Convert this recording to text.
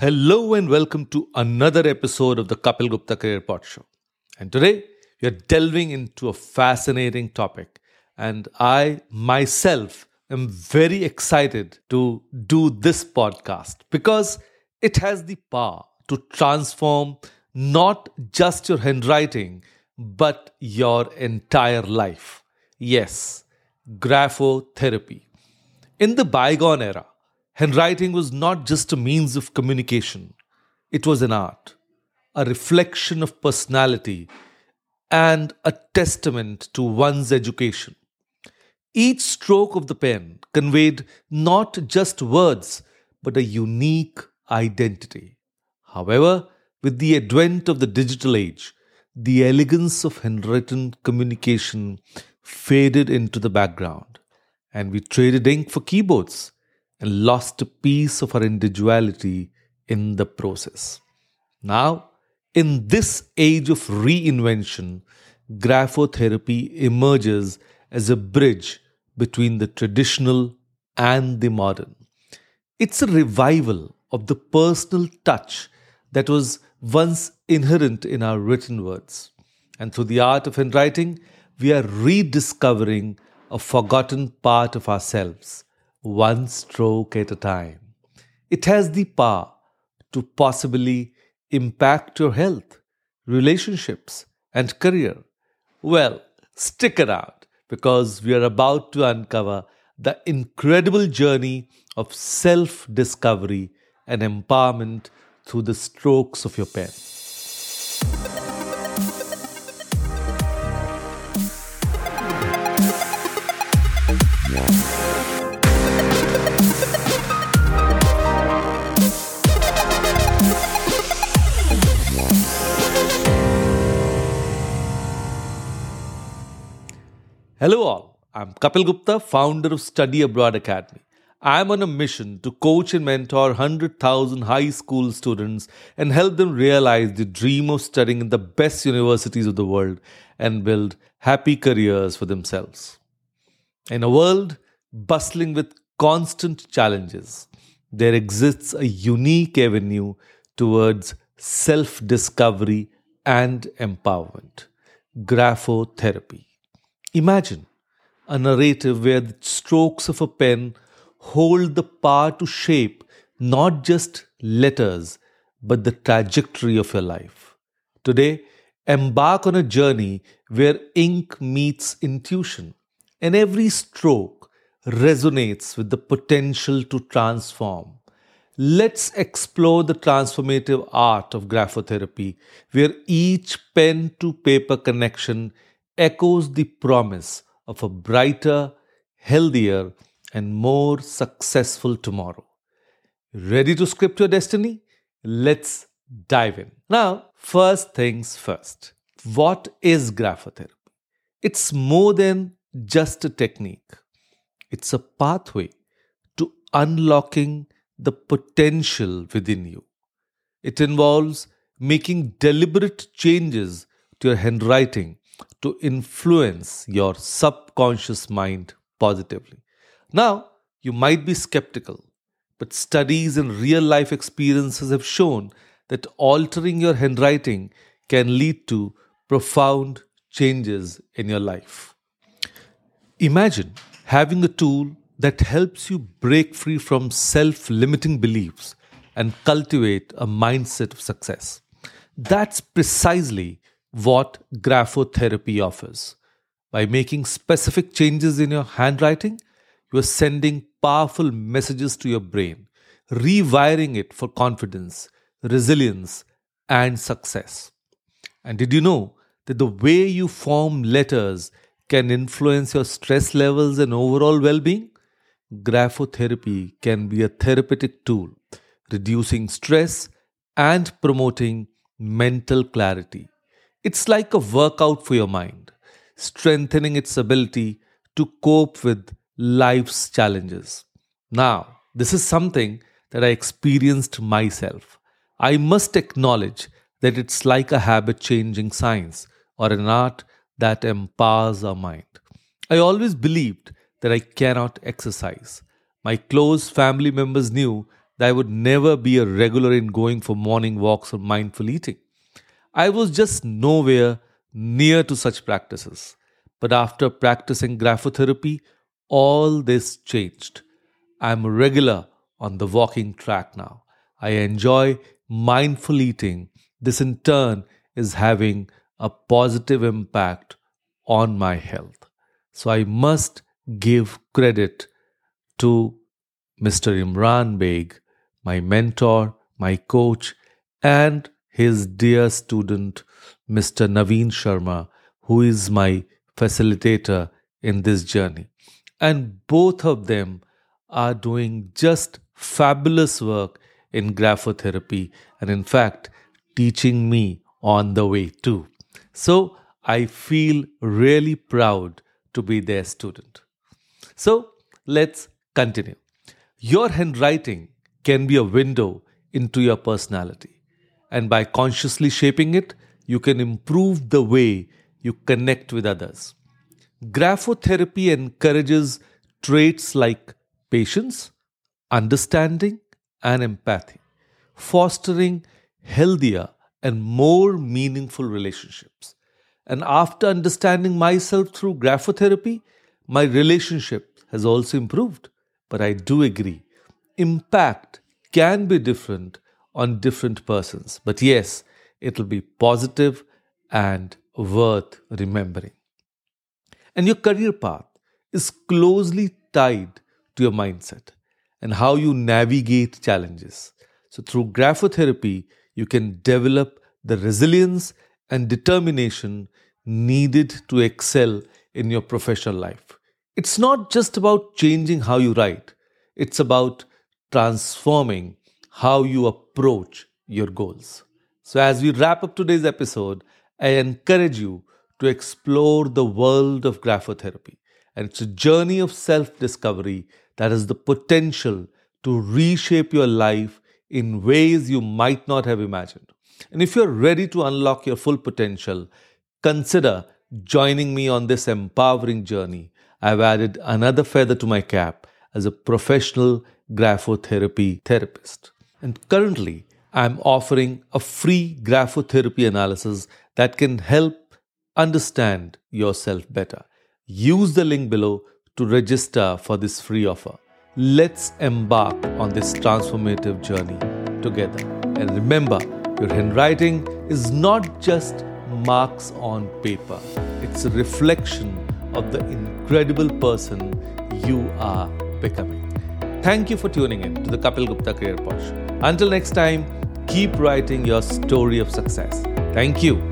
Hello and welcome to another episode of the Kapil Gupta Career Pod Show. And today we are delving into a fascinating topic. And I myself am very excited to do this podcast because it has the power to transform not just your handwriting, but your entire life. Yes, graphotherapy. In the bygone era, Handwriting was not just a means of communication, it was an art, a reflection of personality, and a testament to one's education. Each stroke of the pen conveyed not just words, but a unique identity. However, with the advent of the digital age, the elegance of handwritten communication faded into the background, and we traded ink for keyboards and lost a piece of our individuality in the process. Now, in this age of reinvention, graphotherapy emerges as a bridge between the traditional and the modern. It's a revival of the personal touch that was once inherent in our written words. And through the art of handwriting, we are rediscovering a forgotten part of ourselves one stroke at a time. It has the power to possibly impact your health, relationships, and career. Well, stick around because we are about to uncover the incredible journey of self discovery and empowerment through the strokes of your pen. Hello, all. I'm Kapil Gupta, founder of Study Abroad Academy. I'm on a mission to coach and mentor 100,000 high school students and help them realize the dream of studying in the best universities of the world and build happy careers for themselves. In a world bustling with constant challenges, there exists a unique avenue towards self discovery and empowerment graphotherapy. Imagine a narrative where the strokes of a pen hold the power to shape not just letters, but the trajectory of your life. Today, embark on a journey where ink meets intuition, and every stroke resonates with the potential to transform. Let's explore the transformative art of graphotherapy, where each pen to paper connection echoes the promise of a brighter, healthier, and more successful tomorrow. Ready to script your destiny? Let's dive in. Now, first things first. What is graphotherapy? It's more than just a technique, it's a pathway to unlocking the potential within you. It involves making deliberate changes to your handwriting to influence your subconscious mind positively. Now, you might be skeptical, but studies and real life experiences have shown that altering your handwriting can lead to profound changes in your life. Imagine having a tool that helps you break free from self limiting beliefs and cultivate a mindset of success. That's precisely what graphotherapy offers. By making specific changes in your handwriting, you are sending powerful messages to your brain, rewiring it for confidence, resilience, and success. And did you know that the way you form letters can influence your stress levels and overall well being? Graphotherapy can be a therapeutic tool, reducing stress and promoting mental clarity. It's like a workout for your mind, strengthening its ability to cope with life's challenges. Now, this is something that I experienced myself. I must acknowledge that it's like a habit changing science or an art that empowers our mind. I always believed that I cannot exercise. My close family members knew that I would never be a regular in going for morning walks or mindful eating. I was just nowhere near to such practices. But after practicing graphotherapy, all this changed. I'm a regular on the walking track now. I enjoy mindful eating. This in turn is having a positive impact on my health. So I must give credit to Mr. Imran Beg, my mentor, my coach, and his dear student, Mr. Naveen Sharma, who is my facilitator in this journey. And both of them are doing just fabulous work in graphotherapy and, in fact, teaching me on the way too. So I feel really proud to be their student. So let's continue. Your handwriting can be a window into your personality. And by consciously shaping it, you can improve the way you connect with others. Graphotherapy encourages traits like patience, understanding, and empathy, fostering healthier and more meaningful relationships. And after understanding myself through graphotherapy, my relationship has also improved. But I do agree, impact can be different on different persons. But yes, it'll be positive and worth remembering. And your career path is closely tied to your mindset and how you navigate challenges. So, through graphotherapy, you can develop the resilience and determination needed to excel in your professional life. It's not just about changing how you write, it's about transforming how you approach your goals. So, as we wrap up today's episode, I encourage you to explore the world of graphotherapy. And it's a journey of self discovery that has the potential to reshape your life in ways you might not have imagined. And if you're ready to unlock your full potential, consider joining me on this empowering journey. I've added another feather to my cap as a professional graphotherapy therapist. And currently, I'm offering a free graphotherapy analysis that can help understand yourself better. Use the link below to register for this free offer. Let's embark on this transformative journey together. And remember, your handwriting is not just marks on paper, it's a reflection of the incredible person you are becoming. Thank you for tuning in to the Kapil Gupta Career Pod. Until next time, keep writing your story of success. Thank you.